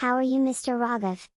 How are you Mr. Raghav?